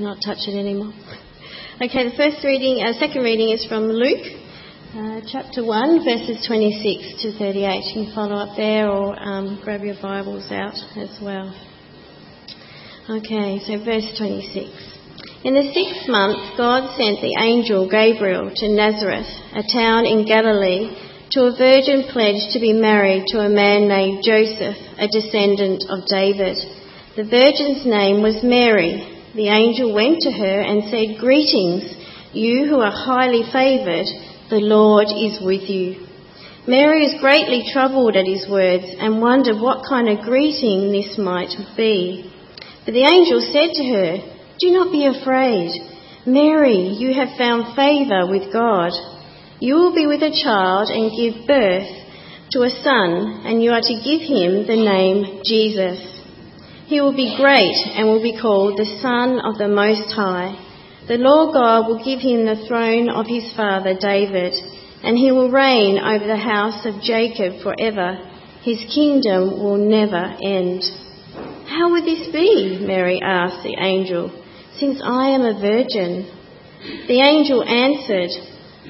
not touch it anymore. Okay, the first reading, uh, second reading is from Luke, uh, chapter 1, verses 26 to 38. You can follow up there or um, grab your Bibles out as well. Okay, so verse 26. In the sixth month, God sent the angel Gabriel to Nazareth, a town in Galilee, to a virgin pledged to be married to a man named Joseph, a descendant of David. The virgin's name was Mary. The angel went to her and said, Greetings, you who are highly favoured, the Lord is with you. Mary was greatly troubled at his words and wondered what kind of greeting this might be. But the angel said to her, Do not be afraid. Mary, you have found favour with God. You will be with a child and give birth to a son, and you are to give him the name Jesus. He will be great and will be called the Son of the Most High. The Lord God will give him the throne of his father David, and he will reign over the house of Jacob forever. His kingdom will never end. How would this be? Mary asked the angel, since I am a virgin. The angel answered,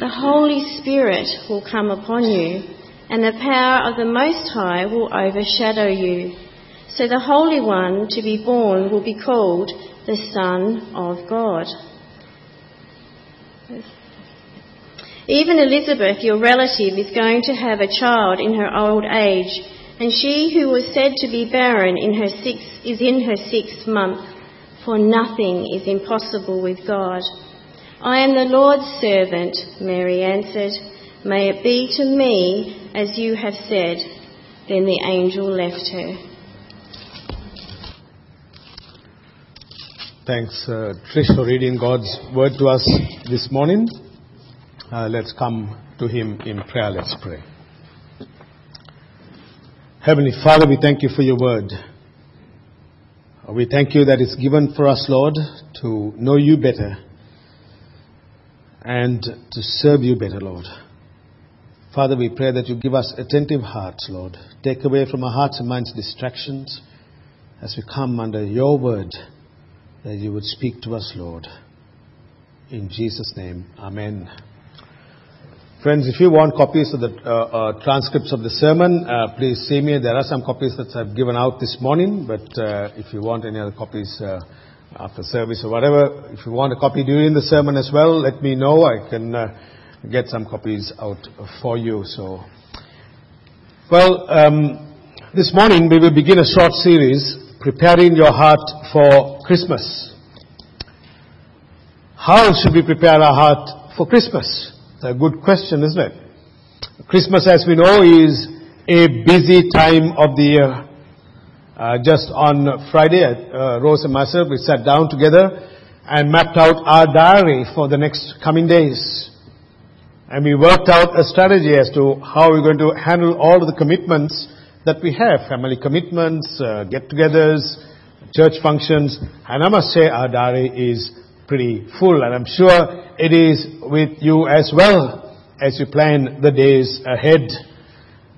The Holy Spirit will come upon you, and the power of the Most High will overshadow you. So the Holy One to be born will be called the Son of God. Even Elizabeth, your relative, is going to have a child in her old age and she who was said to be barren in her sixth, is in her sixth month, for nothing is impossible with God. I am the Lord's servant, Mary answered. May it be to me as you have said. Then the angel left her. Thanks, uh, Trish, for reading God's word to us this morning. Uh, let's come to Him in prayer. Let's pray. Heavenly Father, we thank you for your word. We thank you that it's given for us, Lord, to know you better and to serve you better, Lord. Father, we pray that you give us attentive hearts, Lord. Take away from our hearts and minds distractions as we come under your word, that you would speak to us, Lord. In Jesus' name, Amen. Friends, if you want copies of the uh, uh, transcripts of the sermon, uh, please see me. There are some copies that I've given out this morning, but uh, if you want any other copies uh, after service or whatever, if you want a copy during the sermon as well, let me know. I can uh, get some copies out for you. So, well, um, this morning we will begin a short series, preparing your heart for Christmas. How should we prepare our heart for Christmas? a good question, isn't it? Christmas, as we know, is a busy time of the year. Uh, just on Friday, uh, Rose and myself, we sat down together and mapped out our diary for the next coming days. And we worked out a strategy as to how we're going to handle all of the commitments that we have, family commitments, uh, get-togethers, church functions. And I must say our diary is pretty full, and I'm sure it is with you as well as you plan the days ahead.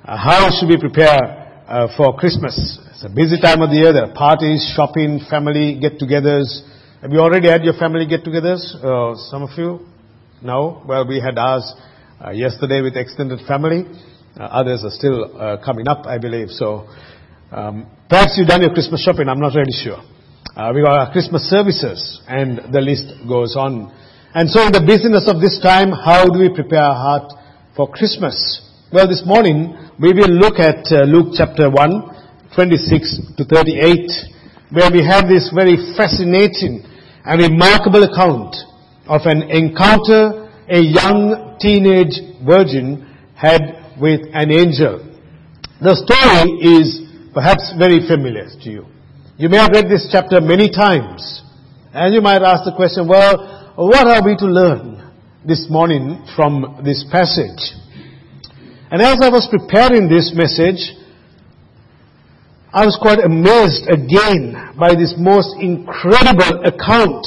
Uh, how should we prepare uh, for Christmas? It's a busy time of the year. There are parties, shopping, family get-togethers. Have you already had your family get-togethers? Uh, some of you? No? Well, we had ours uh, yesterday with extended family. Uh, others are still uh, coming up, I believe. So um, perhaps you've done your Christmas shopping. I'm not really sure. Uh, we got our Christmas services, and the list goes on. And so in the business of this time, how do we prepare our heart for Christmas? Well, this morning, we will look at uh, Luke chapter 1, 26 to 38, where we have this very fascinating and remarkable account of an encounter a young teenage virgin had with an angel. The story is perhaps very familiar to you. You may have read this chapter many times. And you might ask the question, well, what are we to learn this morning from this passage? And as I was preparing this message, I was quite amazed again by this most incredible account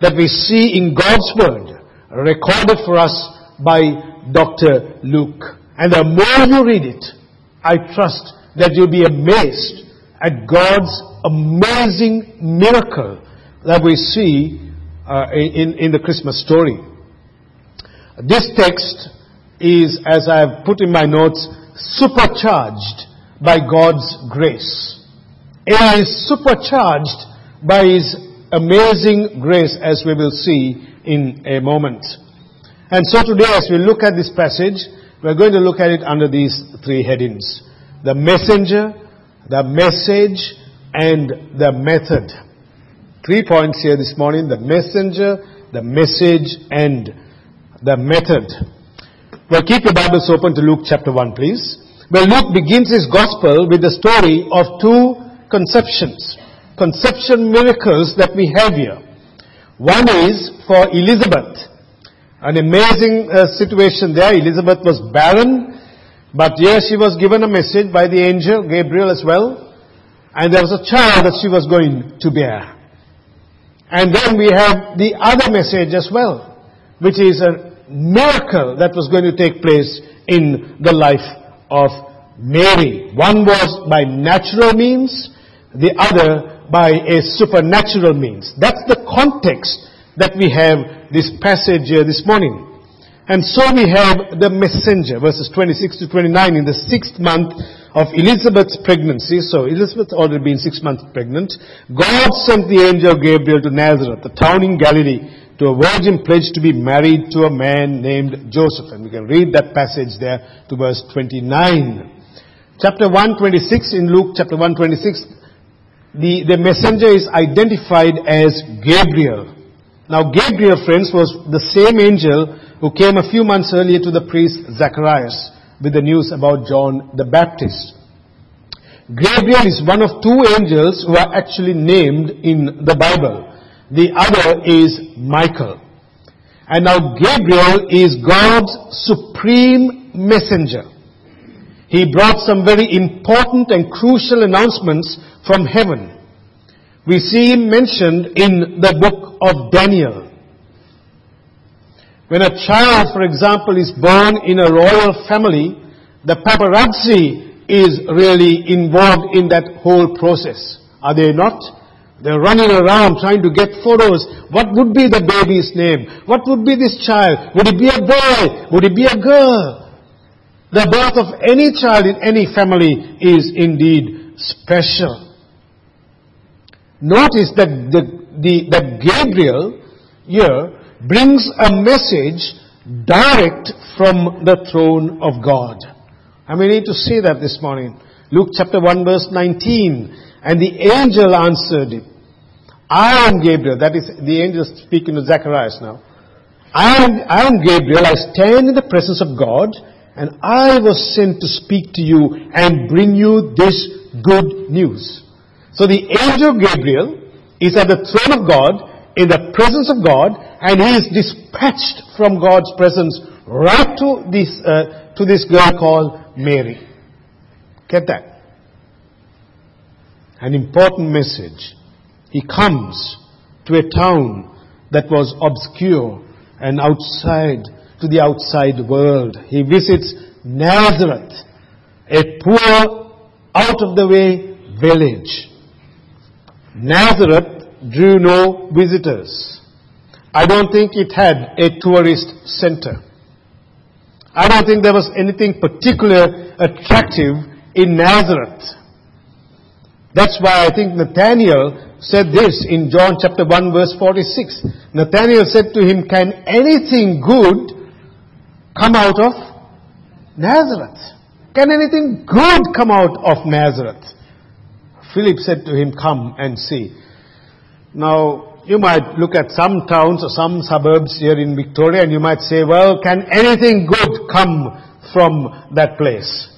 that we see in God's Word, recorded for us by Dr. Luke. And the more you read it, I trust that you'll be amazed at God's amazing miracle that we see uh, in, in the Christmas story. This text is, as I have put in my notes, supercharged by God's grace. It is supercharged by His amazing grace, as we will see in a moment. And so today, as we look at this passage, we're going to look at it under these three headings. The messenger, the message, and the method. Three points here this morning. The messenger, the message, and the method. Well, keep your Bibles open to Luke chapter 1, please. Well, Luke begins his gospel with the story of two conceptions. Conception miracles that we have here. One is for Elizabeth. An amazing uh, situation there. Elizabeth was barren, but here she was given a message by the angel, Gabriel as well, and there was a child that she was going to bear. And then we have the other message as well, which is a miracle that was going to take place in the life of Mary. One was by natural means, the other by a supernatural means. That's the context that we have this passage here this morning. And so we have the messenger, verses 26 to 29, in the sixth month of Elizabeth's pregnancy. So Elizabeth already been six months pregnant. God sent the angel Gabriel to Nazareth, the town in Galilee, to a virgin pledged to be married to a man named Joseph. And we can read that passage there to verse 29. Chapter 126 in Luke chapter 126, the, the messenger is identified as Gabriel. Now Gabriel, friends, was the same angel who came a few months earlier to the priest Zacharias with the news about John the Baptist. Gabriel is one of two angels who are actually named in the Bible. The other is Michael. And now Gabriel is God's supreme messenger. He brought some very important and crucial announcements from heaven. We see him mentioned in the book of Daniel. When a child, for example, is born in a royal family, the paparazzi is really involved in that whole process. Are they not? They're running around trying to get photos. What would be the baby's name? What would be this child? Would it be a boy? Would it be a girl? The birth of any child in any family is indeed special. Notice that, the, the, that Gabriel here brings a message direct from the throne of God. And we need to see that this morning. Luke chapter 1 verse 19. And the angel answered him, I am Gabriel. That is the angel speaking to Zacharias now. I am, I am Gabriel. I stand in the presence of God and I was sent to speak to you and bring you this good news. So the angel Gabriel is at the throne of God, in the presence of God, and he is dispatched from God's presence right to this, uh, to this girl called Mary. Get that? An important message. He comes to a town that was obscure and outside, to the outside world. He visits Nazareth, a poor, out of the way village. Nazareth drew no visitors. I don't think it had a tourist center. I don't think there was anything particular attractive in Nazareth. That's why I think Nathaniel said this in John chapter 1 verse 46. Nathaniel said to him, can anything good come out of Nazareth? Can anything good come out of Nazareth? Philip said to him, come and see. Now, you might look at some towns or some suburbs here in Victoria and you might say, well, can anything good come from that place?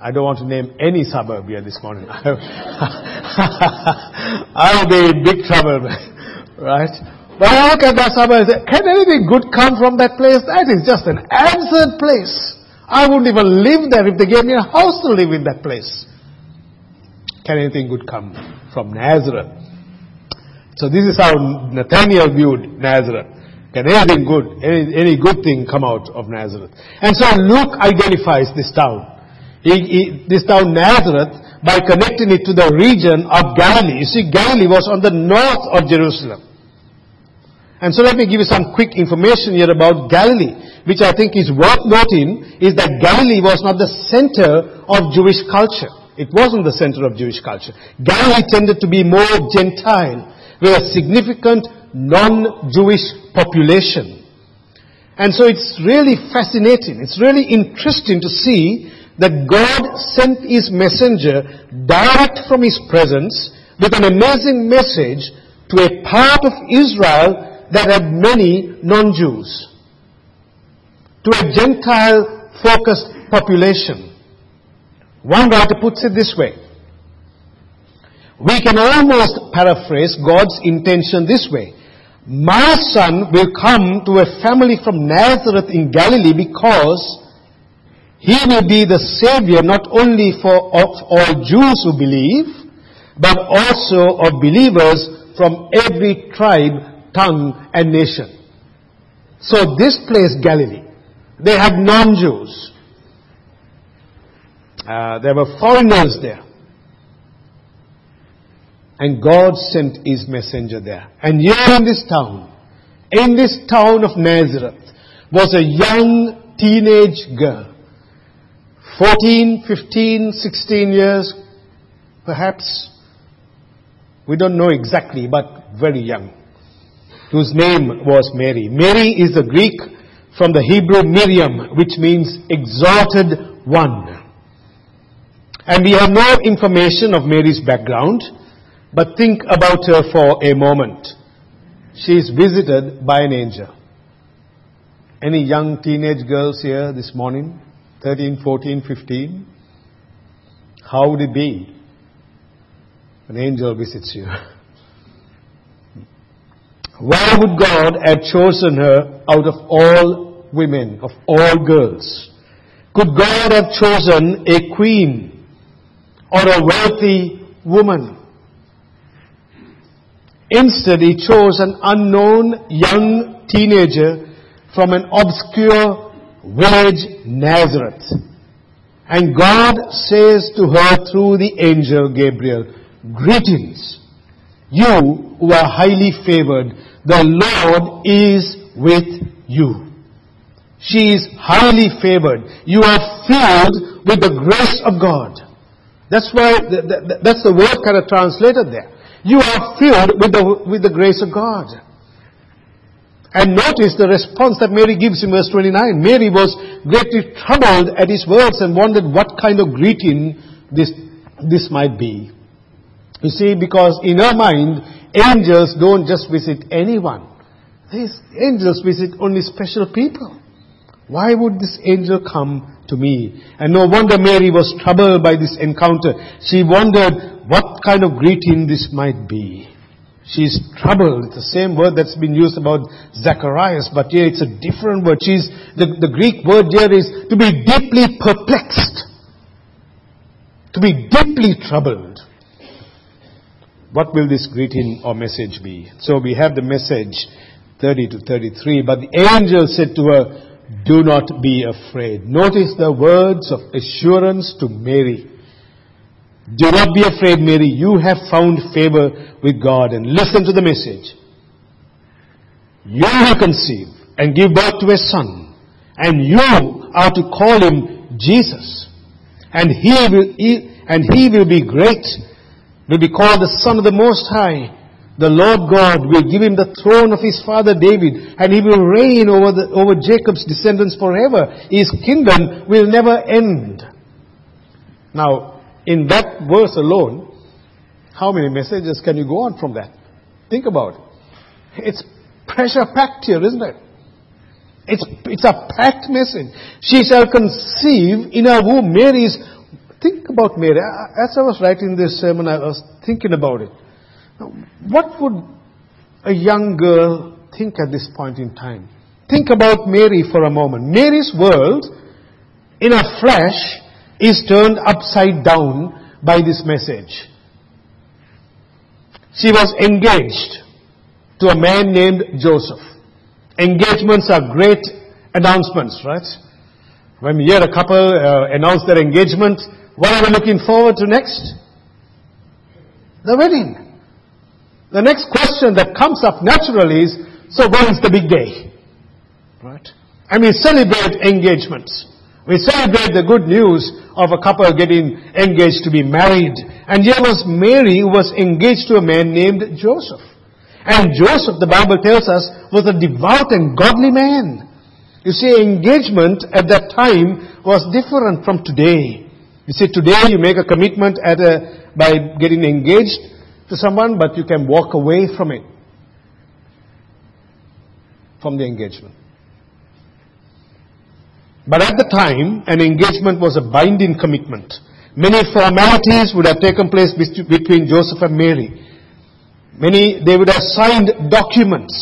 I don't want to name any suburb here this morning. I'll be in big trouble, right? But I look at that suburb and say, can anything good come from that place? That is just an absurd place. I wouldn't even live there if they gave me a house to live in that place. Can anything good come from Nazareth? So this is how Nathaniel viewed Nazareth. Can anything good, any, any good thing come out of Nazareth? And so Luke identifies this town. He, he, this town Nazareth by connecting it to the region of Galilee. You see, Galilee was on the north of Jerusalem. And so let me give you some quick information here about Galilee, which I think is worth noting, is that Galilee was not the center of Jewish culture. It wasn't the center of Jewish culture. Galilee tended to be more Gentile, with a significant non-Jewish population. And so it's really fascinating. It's really interesting to see that God sent His messenger direct from His presence with an amazing message to a part of Israel that had many non-Jews. To a Gentile focused population. One writer puts it this way. We can almost paraphrase God's intention this way. My son will come to a family from Nazareth in Galilee because he will be the savior not only for of all Jews who believe, but also of believers from every tribe, tongue, and nation. So this place, Galilee, they had non-Jews. Uh, there were foreigners there. And God sent His messenger there. And here in this town, in this town of Nazareth, was a young teenage girl. 14, 15, 16 years, perhaps. We don't know exactly, but very young. Whose name was Mary. Mary is the Greek from the Hebrew Miriam, which means exalted one. And we have no information of Mary's background. But think about her for a moment. She is visited by an angel. Any young teenage girls here this morning? 13, 14, 15? How would it be? An angel visits you. Why would God have chosen her out of all women, of all girls? Could God have chosen a queen or a wealthy woman? Instead, he chose an unknown young teenager from an obscure village, Nazareth. And God says to her through the angel Gabriel, Greetings, you who are highly favored, the Lord is with you. She is highly favored. You are filled with the grace of God. That's why, that's the word kind of translated there. You are filled with the, with the grace of God. And notice the response that Mary gives in verse 29. Mary was greatly troubled at his words and wondered what kind of greeting this, this might be. You see, because in her mind, angels don't just visit anyone. These angels visit only special people. Why would this angel come to me? And no wonder Mary was troubled by this encounter. She wondered what kind of greeting this might be. She's troubled. It's the same word that's been used about Zacharias, but here it's a different word. She's, the, the Greek word here is to be deeply perplexed. To be deeply troubled. What will this greeting or message be? So we have the message 30 to 33, but the angel said to her, Hmm. do not be afraid. Notice the words of assurance to Mary. Do not be afraid, Mary. You have found favor with God. And listen to the message. You will conceive and give birth to a son. And you are to call him Jesus. And he will, and he will be great. Will be called the Son of the Most High the Lord God will give him the throne of his father David and he will reign over, the, over Jacob's descendants forever. His kingdom will never end. Now, in that verse alone, how many messages can you go on from that? Think about it. It's pressure packed here, isn't it? It's, it's a packed message. She shall conceive in her womb. Mary's, think about Mary. As I was writing this sermon, I was thinking about it. What would a young girl think at this point in time? Think about Mary for a moment. Mary's world, in her flesh, is turned upside down by this message. She was engaged to a man named Joseph. Engagements are great announcements, right? When we hear a couple uh, announce their engagement, What are we looking forward to next? The wedding. The next question that comes up naturally is, so when is the big day? Right? And we celebrate engagements. We celebrate the good news of a couple getting engaged to be married. And here was Mary who was engaged to a man named Joseph. And Joseph, the Bible tells us, was a devout and godly man. You see, engagement at that time was different from today. You see, today you make a commitment a, by getting engaged to someone, but you can walk away from it, from the engagement. But at the time, an engagement was a binding commitment. Many formalities would have taken place between Joseph and Mary. Many, they would have signed documents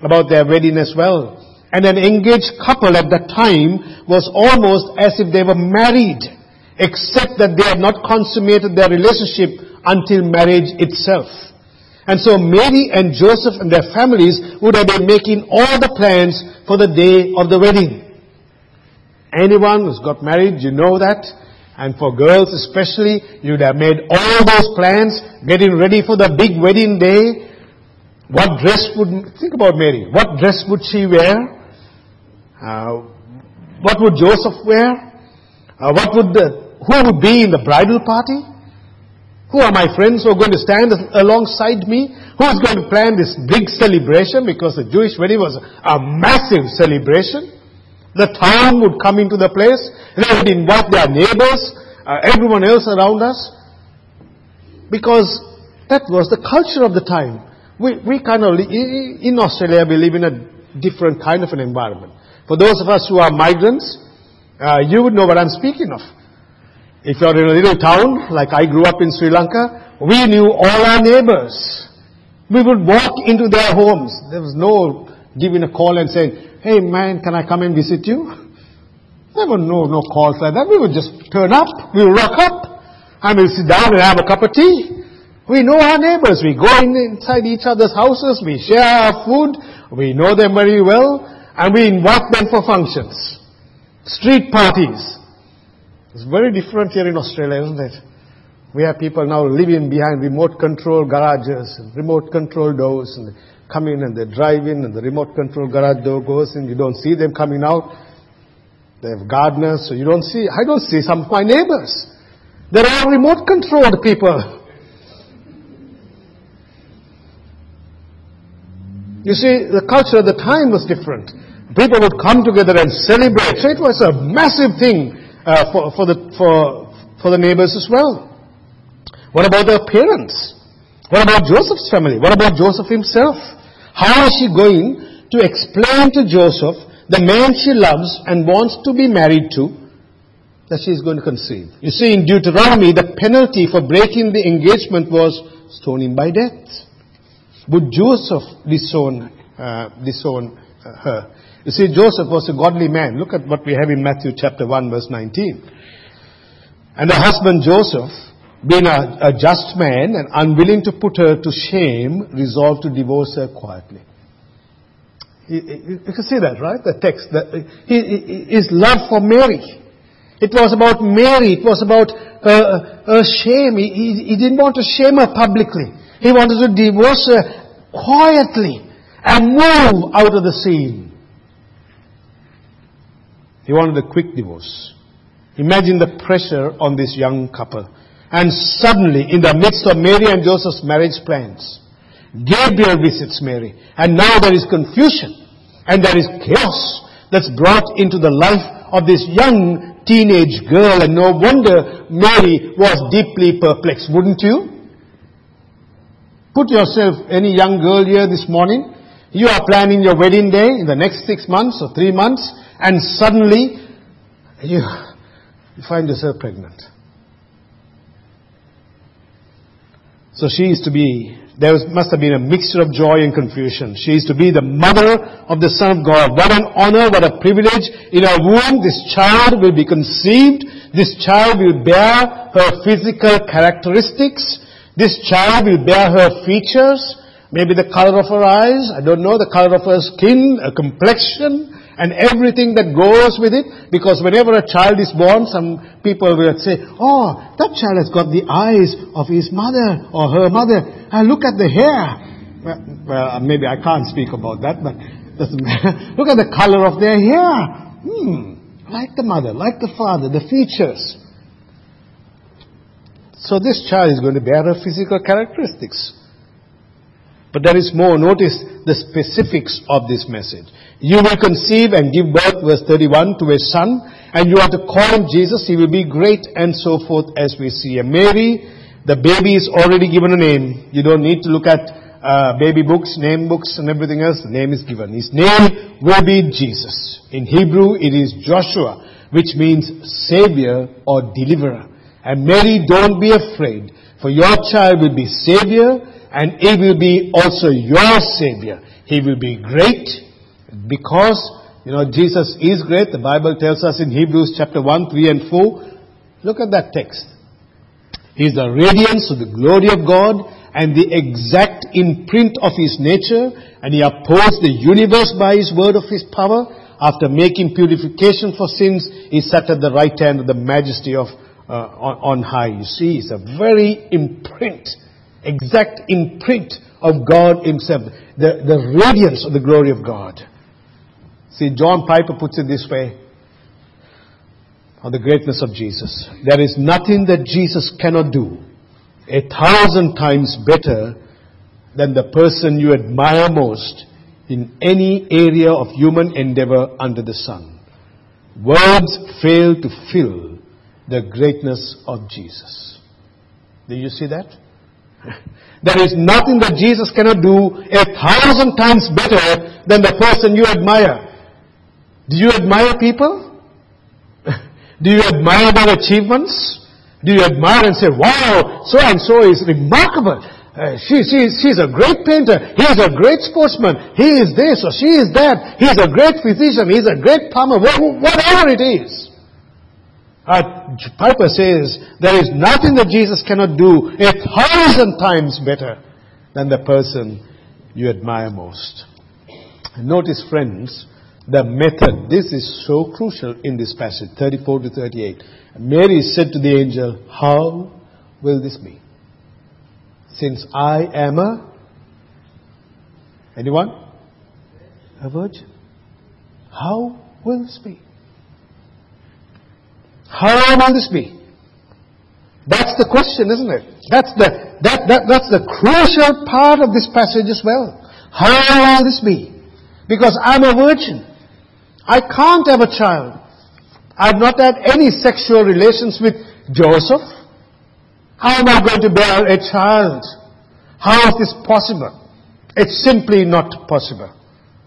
about their wedding as well. And an engaged couple at that time was almost as if they were married, except that they had not consummated their relationship until marriage itself. And so Mary and Joseph and their families would have been making all the plans for the day of the wedding. Anyone who's got married, you know that. And for girls especially, you'd have made all those plans, getting ready for the big wedding day. What dress would, think about Mary, what dress would she wear? Uh, what would Joseph wear? Uh, what would the, who would be in the bridal party? Who are my friends who are going to stand alongside me? Who is going to plan this big celebration? Because the Jewish wedding was a massive celebration. The town would come into the place. They would invite their neighbors, uh, everyone else around us. Because that was the culture of the time. We, we kind of, in Australia, we live in a different kind of an environment. For those of us who are migrants, uh, you would know what I'm speaking of. If you're in a little town, like I grew up in Sri Lanka, we knew all our neighbors. We would walk into their homes. There was no giving a call and saying, hey man, can I come and visit you? There were no, no calls like that. We would just turn up. We would rock up. And we'll sit down and have a cup of tea. We know our neighbors. We go in inside each other's houses. We share our food. We know them very well and we invite them for functions. Street parties. It's very different here in Australia, isn't it? We have people now living behind remote control garages remote control doors and come in and they drive in and the remote control garage door goes and you don't see them coming out. They have gardeners, so you don't see, I don't see some of my neighbors. They're all remote controlled people. You see, the culture at the time was different. People would come together and celebrate. So it was a massive thing uh, for, for, the, for, for the neighbors as well. What about their parents? What about Joseph's family? What about Joseph himself? How is she going to explain to Joseph the man she loves and wants to be married to that she is going to conceive? You see, in Deuteronomy, the penalty for breaking the engagement was stoning by death. Would Joseph disown, uh, disown her? You see, Joseph was a godly man. Look at what we have in Matthew chapter 1 verse 19. And her husband Joseph, being a, a just man and unwilling to put her to shame, resolved to divorce her quietly. You, you can see that, right? The text. The, uh, his love for Mary. It was about Mary. It was about her, her shame. He, he, he didn't want to shame her publicly. He wanted to divorce her quietly and move out of the scene. He wanted a quick divorce. Imagine the pressure on this young couple. And suddenly, in the midst of Mary and Joseph's marriage plans, Gabriel visits Mary. And now there is confusion. And there is chaos that's brought into the life of this young teenage girl. And no wonder Mary was deeply perplexed, wouldn't you? Put yourself, any young girl here this morning, you are planning your wedding day in the next six months or three months and suddenly you, you find yourself pregnant. So she is to be, there must have been a mixture of joy and confusion. She is to be the mother of the Son of God. What an honor, what a privilege. In her womb, this child will be conceived. This child will bear her physical characteristics. This child will bear her features. Maybe the color of her eyes. I don't know. The color of her skin, her complexion and everything that goes with it. Because whenever a child is born, some people will say, oh, that child has got the eyes of his mother or her mother. And look at the hair. Well, well, maybe I can't speak about that, but doesn't matter. look at the color of their hair. Hmm, like the mother, like the father, the features. So this child is going to bear her physical characteristics. But there is more. Notice the specifics of this message. You will conceive and give birth, verse 31, to a son, and you are to call him Jesus. He will be great, and so forth, as we see. And Mary, the baby is already given a name. You don't need to look at uh, baby books, name books, and everything else. The name is given. His name will be Jesus. In Hebrew, it is Joshua, which means Savior or Deliverer. And Mary, don't be afraid, for your child will be Savior, and he will be also your Savior. He will be great, because, you know, Jesus is great. The Bible tells us in Hebrews chapter 1, 3 and 4. Look at that text. He is the radiance of the glory of God and the exact imprint of his nature, and he upholds the universe by his word of his power. After making purification for sins, he sat at the right hand of the majesty of uh, on, high. You see, it's a very imprint, exact imprint of God Himself, the, the radiance of the glory of God. See, John Piper puts it this way on the greatness of Jesus. There is nothing that Jesus cannot do a thousand times better than the person you admire most in any area of human endeavor under the sun. Words fail to fill the greatness of Jesus. Do you see that? There is nothing that Jesus cannot do a thousand times better than the person you admire. Do you admire people? Do you admire their achievements? Do you admire and say, wow, so and so is remarkable. Uh, she, she, she's a great painter. He's a great sportsman. He is this or she is that. He's a great physician. He's a great plumber. Whatever it is. Uh, Piper says there is nothing that Jesus cannot do a thousand times better than the person you admire most. Notice, friends, the method. This is so crucial in this passage, 34 to 38. Mary said to the angel, How will this be? Since I am a. Anyone? A virgin. How will this be? How will this be? That's the question, isn't it? That's the, that, that, that's the crucial part of this passage as well. How will this be? Because I'm a virgin. I can't have a child. I've not had any sexual relations with Joseph. How am I going to bear a child? How is this possible? It's simply not possible.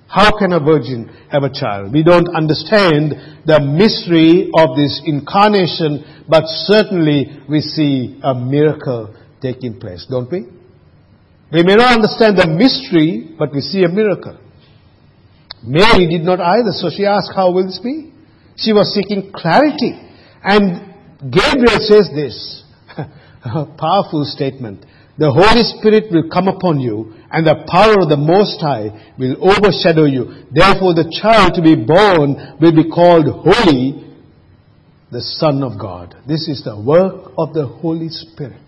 How can a virgin have a child? We don't understand the mystery of this incarnation, but certainly we see a miracle taking place, don't we? We may not understand the mystery, but we see a miracle. Mary did not either, so she asked, How will this be? She was seeking clarity. And Gabriel says this, powerful statement. The Holy Spirit will come upon you and the power of the Most High will overshadow you. Therefore the child to be born will be called holy, the Son of God. This is the work of the Holy Spirit.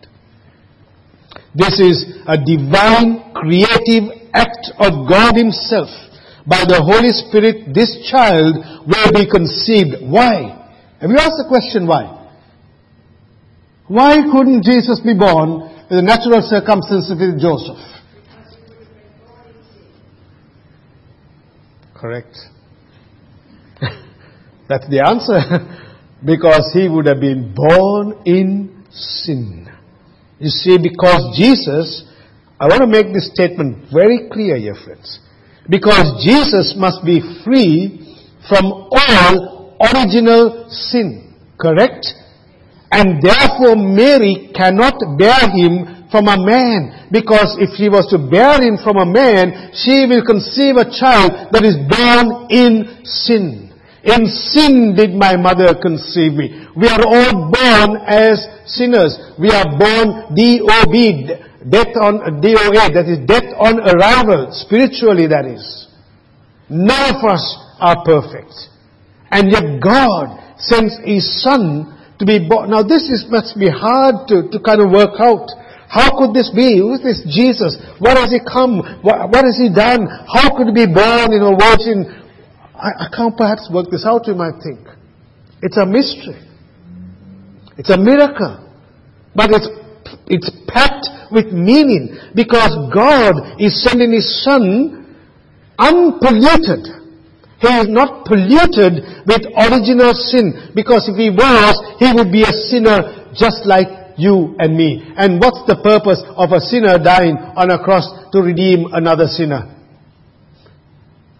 This is a divine creative act of God Himself. By the Holy Spirit, this child will be conceived. Why? Have you asked the question why? Why couldn't Jesus be born in the natural circumstances with Joseph? Correct. That's the answer. because he would have been born in sin. You see, because Jesus, I want to make this statement very clear here, friends. Because Jesus must be free from all original sin. Correct? And therefore Mary cannot bear him from a man. Because if she was to bear him from a man, she will conceive a child that is born in sin. In sin did my mother conceive me. We are all born as sinners. We are born D-O-B, death on, D-O-A, that is death on arrival, spiritually that is. None of us are perfect. And yet God sends His Son to be born. Now this is, must be hard to, to kind of work out. How could this be? Who is this Jesus? What has he come? What, what has he done? How could he be born in a virgin? I, I can't perhaps work this out, you might think. It's a mystery. It's a miracle. But it's, it's packed with meaning because God is sending His Son unpolluted. He is not polluted with original sin because if He was, He would be a sinner just like you and me. And what's the purpose of a sinner dying on a cross to redeem another sinner?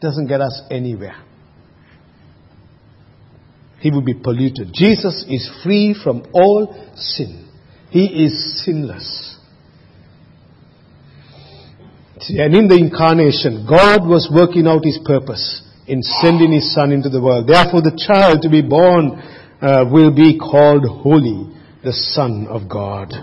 Doesn't get us anywhere. He would be polluted. Jesus is free from all sin. He is sinless. And in the incarnation, God was working out His purpose in sending His Son into the world. Therefore, the child to be born uh, will be called holy, the Son of God.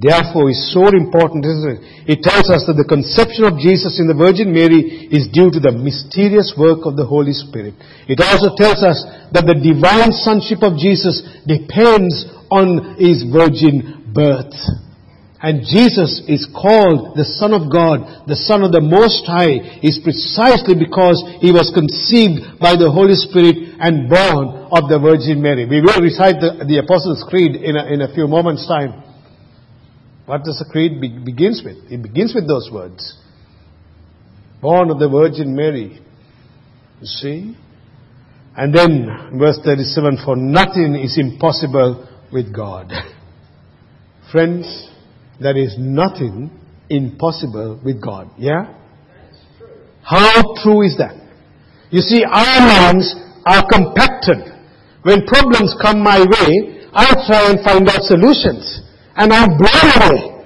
Therefore, is so important, isn't it? It tells us that the conception of Jesus in the Virgin Mary is due to the mysterious work of the Holy Spirit. It also tells us that the divine sonship of Jesus depends on his virgin birth. And Jesus is called the Son of God, the Son of the Most High, is precisely because he was conceived by the Holy Spirit and born of the Virgin Mary. We will recite the, the Apostles' Creed in a, in a few moments' time. What does the creed be, begins with? It begins with those words. Born of the Virgin Mary. You see? And then, verse 37, for nothing is impossible with God. Friends, there is nothing impossible with God. Yeah? How true is that? You see, our minds are compacted. When problems come my way, I try and find out solutions. And I'm blown away.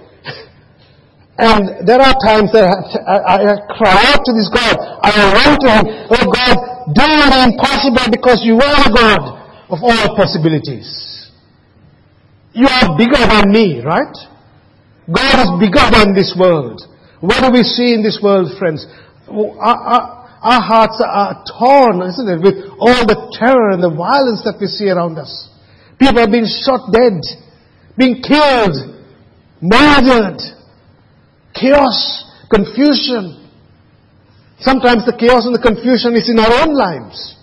And there are times that I, I, cry out to this God. I run to Him. Oh God, do the impossible because you are a God of all possibilities. You are bigger than me, right? God is bigger than this world. What do we see in this world, friends? Oh, our, our, our hearts are torn, isn't it, with all the terror and the violence that we see around us. People are being shot dead, being killed, murdered, chaos, confusion. Sometimes the chaos and the confusion is in our own lives.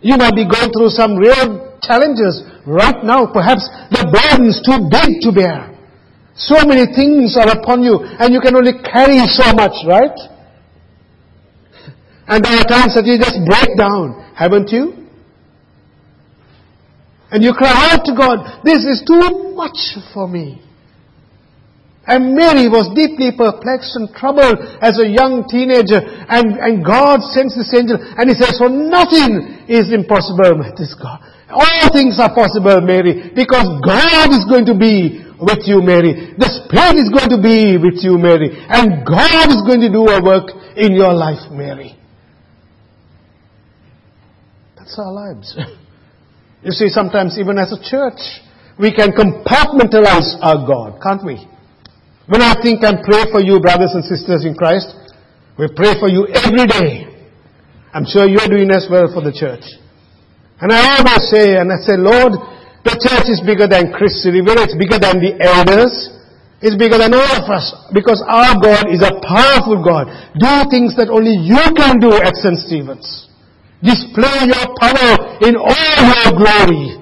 You might be going through some real challenges right now. Perhaps the burden is too big to bear. So many things are upon you and you can only carry so much, right? And there are times that you just break down, haven't you? And you cry out to God, this is too much for me. And Mary was deeply perplexed and troubled as a young teenager. And, and God sends this angel and he says, for nothing is impossible with this God. All things are possible, Mary, because God is going to be with you, Mary. The Spirit is going to be with you, Mary. And God is going to do a work in your life, Mary. That's our lives. You see, sometimes even as a church, we can compartmentalize our God, can't we? When I think and pray for you, brothers and sisters in Christ, we pray for you every day. I'm sure you're doing as well for the church. And I always say, and I say, Lord, the church is bigger than Chris River. It's bigger than the elders. It's bigger than all of us. Because our God is a powerful God. Do things that only you can do at St. Stephen's. Display your power in all your glory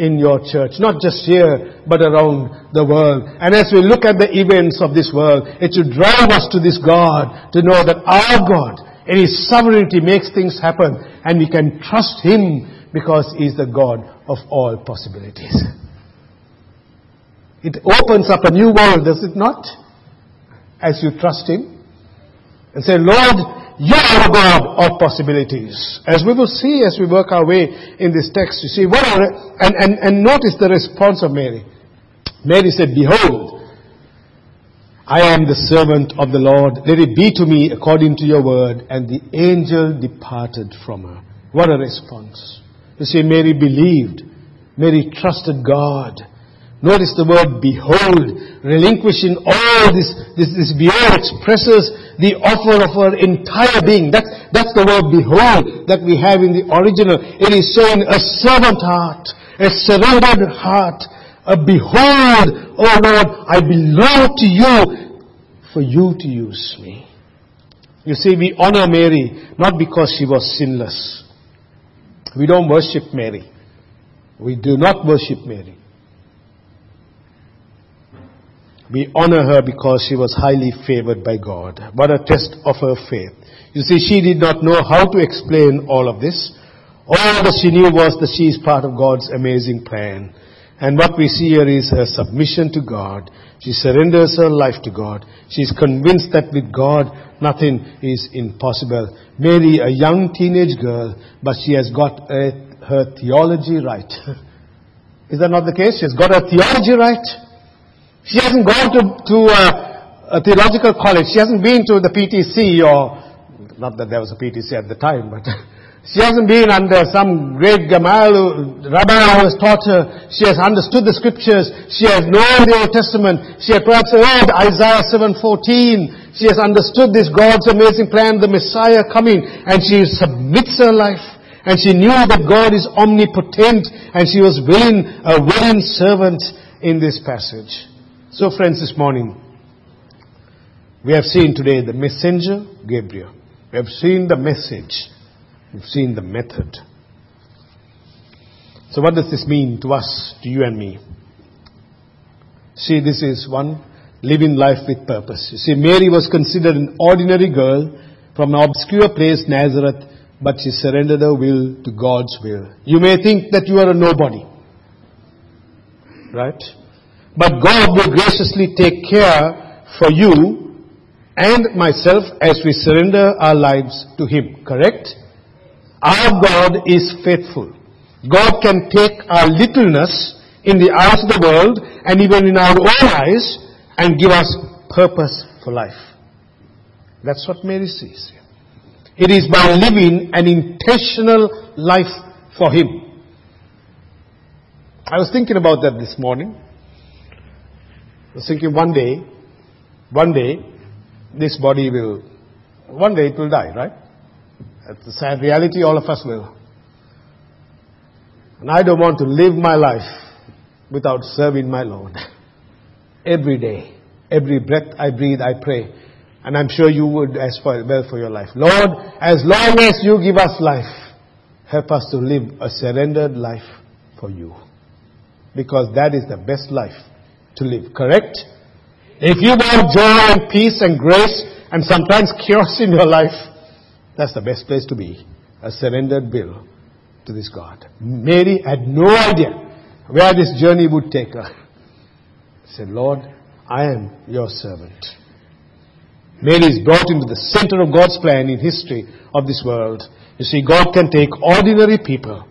in your church. Not just here, but around the world. And as we look at the events of this world, it should drive us to this God to know that our God, in His sovereignty, makes things happen. And we can trust Him because He is the God of all possibilities. It opens up a new world, does it not? As you trust Him and say, Lord, you are a God of possibilities. As we will see as we work our way in this text, you see, what are, and, and, and notice the response of Mary. Mary said, Behold, I am the servant of the Lord. Let it be to me according to your word. And the angel departed from her. What a response. You see, Mary believed. Mary trusted God. Notice the word behold, relinquishing all this, this, this behold expresses the offer of her entire being. That's, that's the word behold that we have in the original. It is saying a servant heart, a surrendered heart, a behold, oh Lord, I belong to you for you to use me. You see, we honor Mary not because she was sinless. We don't worship Mary. We do not worship Mary. We honor her because she was highly favored by God. What a test of her faith. You see, she did not know how to explain all of this. All that she knew was that she is part of God's amazing plan. And what we see here is her submission to God. She surrenders her life to God. She is convinced that with God, nothing is impossible. Mary, a young teenage girl, but she has got a, her theology right. is that not the case? She has got her theology right. She hasn't gone to, to uh, a theological college. She hasn't been to the PTC or, not that there was a PTC at the time, but she hasn't been under some great Gamal rabbi who has taught her. She has understood the scriptures. She has known the Old Testament. She has perhaps read Isaiah 7:14. She has understood this God's amazing plan, the Messiah coming, and she submits her life. And she knew that God is omnipotent, and she was willing, a willing servant in this passage. So friends, this morning, we have seen today the messenger, Gabriel. We have seen the message. We've seen the method. So what does this mean to us, to you and me? See, this is one, living life with purpose. You see, Mary was considered an ordinary girl from an obscure place, Nazareth, but she surrendered her will to God's will. You may think that you are a nobody. Right? But God will graciously take care for you and myself as we surrender our lives to Him. Correct? Our God is faithful. God can take our littleness in the eyes of the world and even in our own eyes and give us purpose for life. That's what Mary sees. It is by living an intentional life for Him. I was thinking about that this morning. I was thinking one day, one day, this body will, one day it will die, right? That's the sad reality, all of us will. And I don't want to live my life without serving my Lord. Every day, every breath I breathe, I pray. And I'm sure you would as well for your life. Lord, as long as you give us life, help us to live a surrendered life for you. Because that is the best life to live, correct? If you want joy and peace and grace and sometimes chaos in your life, that's the best place to be. A surrendered will to this God. Mary had no idea where this journey would take her. She said, Lord, I am your servant. Mary is brought into the center of God's plan in history of this world. You see, God can take ordinary people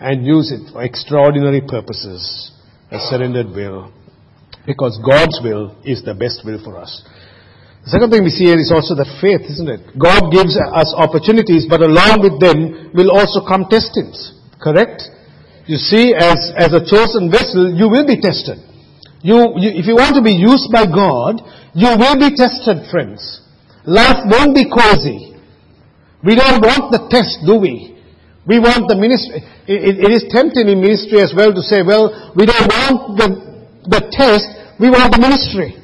and use it for extraordinary purposes. A surrendered will because God's will is the best will for us. The second thing we see here is also the faith, isn't it? God gives us opportunities, but along with them will also come testings. Correct? You see, as, as a chosen vessel, you will be tested. You, you, if you want to be used by God, you will be tested, friends. Life won't be cozy. We don't want the test, do we? We want the ministry. It, it is tempting in ministry as well to say, well, we don't want the, the test, we want the ministry.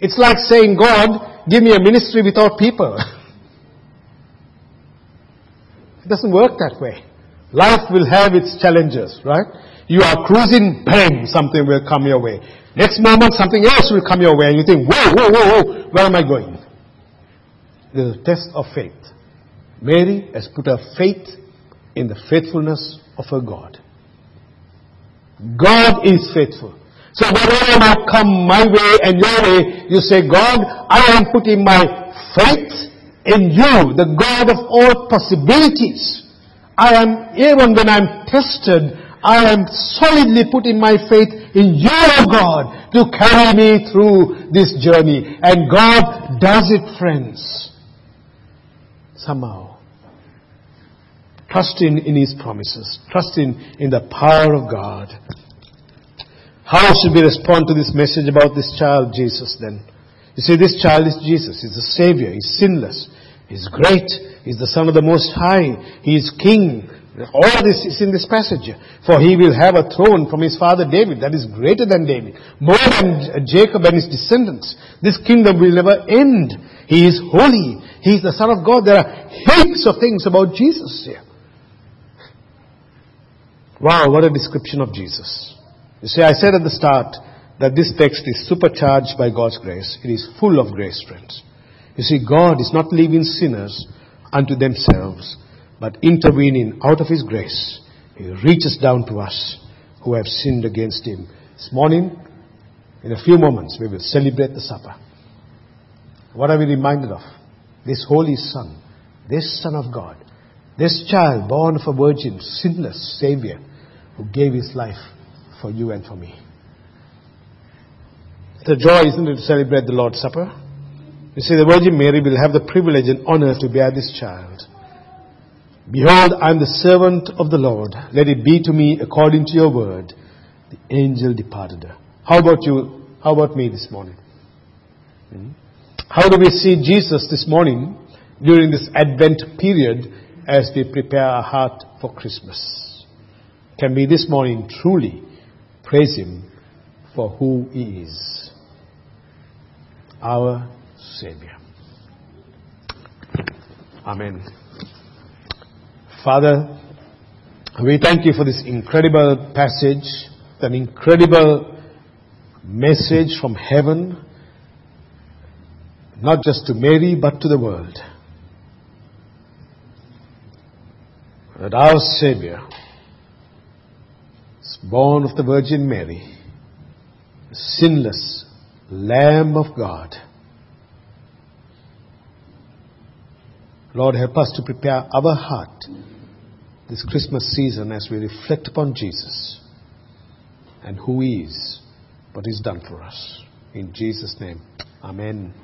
It's like saying, God, give me a ministry without people. it doesn't work that way. Life will have its challenges, right? You are cruising, bang, something will come your way. Next moment, something else will come your way, and you think, whoa, whoa, whoa, whoa, where am I going? The test of faith. Mary has put her faith in the faithfulness of her God. God is faithful. So whatever might come my way and your way, you say, God, I am putting my faith in you, the God of all possibilities. I am, even when I'm tested, I am solidly putting my faith in your God to carry me through this journey. And God does it, friends. Somehow. Trusting in His promises. Trusting in the power of God. How should we respond to this message about this child, Jesus, then? You see, this child is Jesus. He's the Savior. He's sinless. He's great. He's the Son of the Most High. He is King. All this is in this passage. For he will have a throne from his father David that is greater than David, more than uh, Jacob and his descendants. This kingdom will never end. He is holy. He is the Son of God. There are heaps of things about Jesus here. Wow, what a description of Jesus. You see, I said at the start that this text is supercharged by God's grace. It is full of grace, friends. You see, God is not leaving sinners unto themselves, but intervening out of His grace. He reaches down to us who have sinned against Him. This morning, in a few moments, we will celebrate the supper. What are we reminded of? This Holy Son, this Son of God, this child born of a virgin, sinless Savior, who gave His life for you and for me. The joy, isn't it, to celebrate the Lord's Supper? You see, the Virgin Mary will have the privilege and honor to bear this child. Behold, I am the servant of the Lord. Let it be to me according to your word. The angel departed. How about you? How about me this morning? Hmm? How do we see Jesus this morning during this Advent period as we prepare our heart for Christmas? Can we this morning truly praise Him for who He is? Our Savior. Amen. Father, we thank you for this incredible passage, an incredible message from heaven, not just to Mary, but to the world. That our Savior born of the Virgin Mary, sinless Lamb of God. Lord, help us to prepare our heart this Christmas season as we reflect upon Jesus and who He is, what He's done for us. In Jesus' name, Amen.